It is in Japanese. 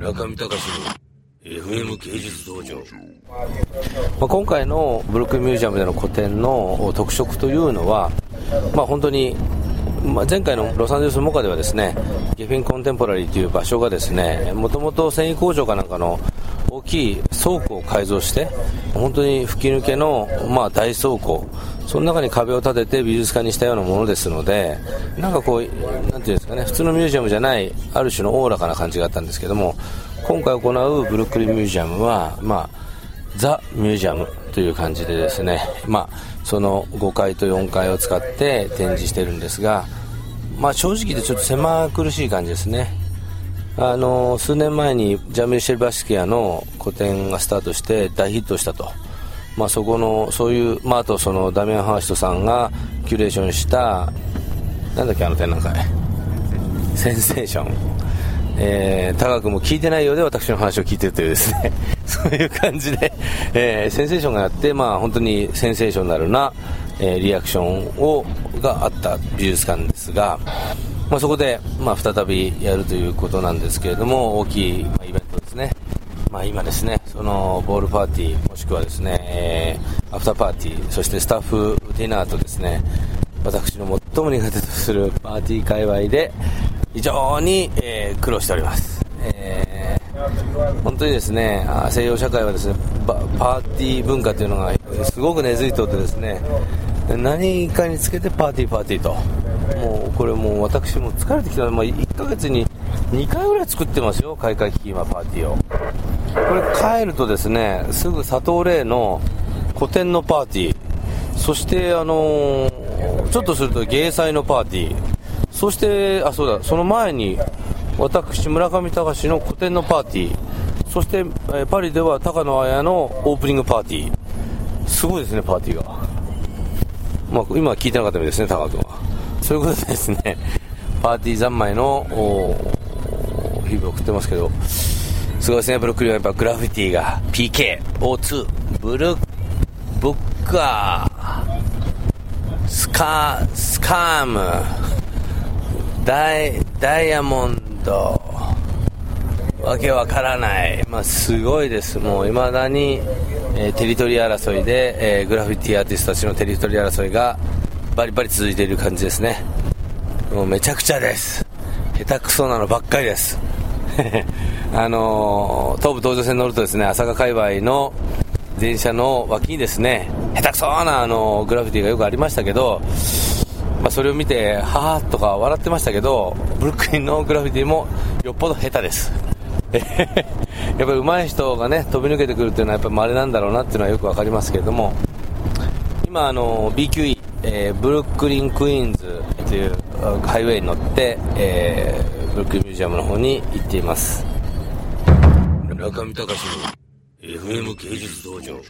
中見隆の FM 芸術道場。まあ、今回のブルックミュージアムでの個展の特色というのは、まあ、本当に、まあ、前回のロサンゼルスモカではですねゲフィンコンテンポラリーという場所がですねもともと繊維工場かなんかの大きい倉庫を改造して本当に吹き抜けの、まあ、大倉庫その中に壁を立てて美術館にしたようなものですのでなんかこうなんていうんですかね普通のミュージアムじゃないある種のおおらかな感じがあったんですけども今回行うブルックリンミュージアムは、まあ、ザ・ミュージアムという感じでですね、まあ、その5階と4階を使って展示してるんですが、まあ、正直でちょっと狭苦しい感じですね。あの数年前にジャミル・シェルバシキアの個展がスタートして大ヒットしたと、まあ、そこのそういう、まあ、あとそのダミアン・ハーシトさんがキュレーションしたなんだっけあの展覧会。センセーション。えー、高くも聞いてないようで私の話を聞いてるというですね。そういう感じで、えー、センセーションがあって、まあ、本当にセンセーショナルな、えー、リアクションをがあった美術館ですが、まあ、そこで、まあ、再びやるということなんですけれども大きい、まあ、イベントですね、まあ、今ですねそのボールパーティーもしくはですね、えー、アフターパーティーそしてスタッフディナーとですね私の最も苦手とするパーティー界隈で非常に、えー、苦労しております、えー、本当にですね西洋社会はですねパーティー文化というのがすごく根付いておってですね何かにつけてパーティーパーティーと。もうこれもう私も疲れてきた、まあ、1ヶ月に2回ぐらい作ってますよ。開会期今パーティーを。これ帰るとですねすぐ佐藤麗の古典のパーティー。そしてあのー、ちょっとすると芸祭のパーティー。そしてあそうだ。その前に私村上隆の個展のパーティー。そして、えパリでは高野綾のオープニングパーティー。すごいですねパーティーが、まあ、今聞いてなかったみたいですね高野君は。そういうことですね。パーティー三昧の日々を送ってますけど。すごいですね。ブルックリンはやっぱグラフィティが PKO2 ブルブッカースカスカームダイダイヤモンドわけわからない、まあ、すごいです、もういまだに、えー、テリトリー争いで、えー、グラフィティアーティストたちのテリトリー争いがバリバリ続いている感じですね、もうめちゃくちゃです、下手くそなのばっかりです、あのー、東武東上線乗るとですね朝霞界隈の電車の脇にですね下手くそなあのグラフィティがよくありましたけどまあ、それを見て、ははとか笑ってましたけど、ブルックリンのグラフィティもよっぽど下手です。やっぱり上手い人がね、飛び抜けてくるっていうのはやっぱり稀なんだろうなっていうのはよくわかりますけれども、今あの、BQE、えー、ブルックリン・クイーンズというハイウェイに乗って、えー、ブルックリンミュージアムの方に行っています。中見隆の FM 芸術道場。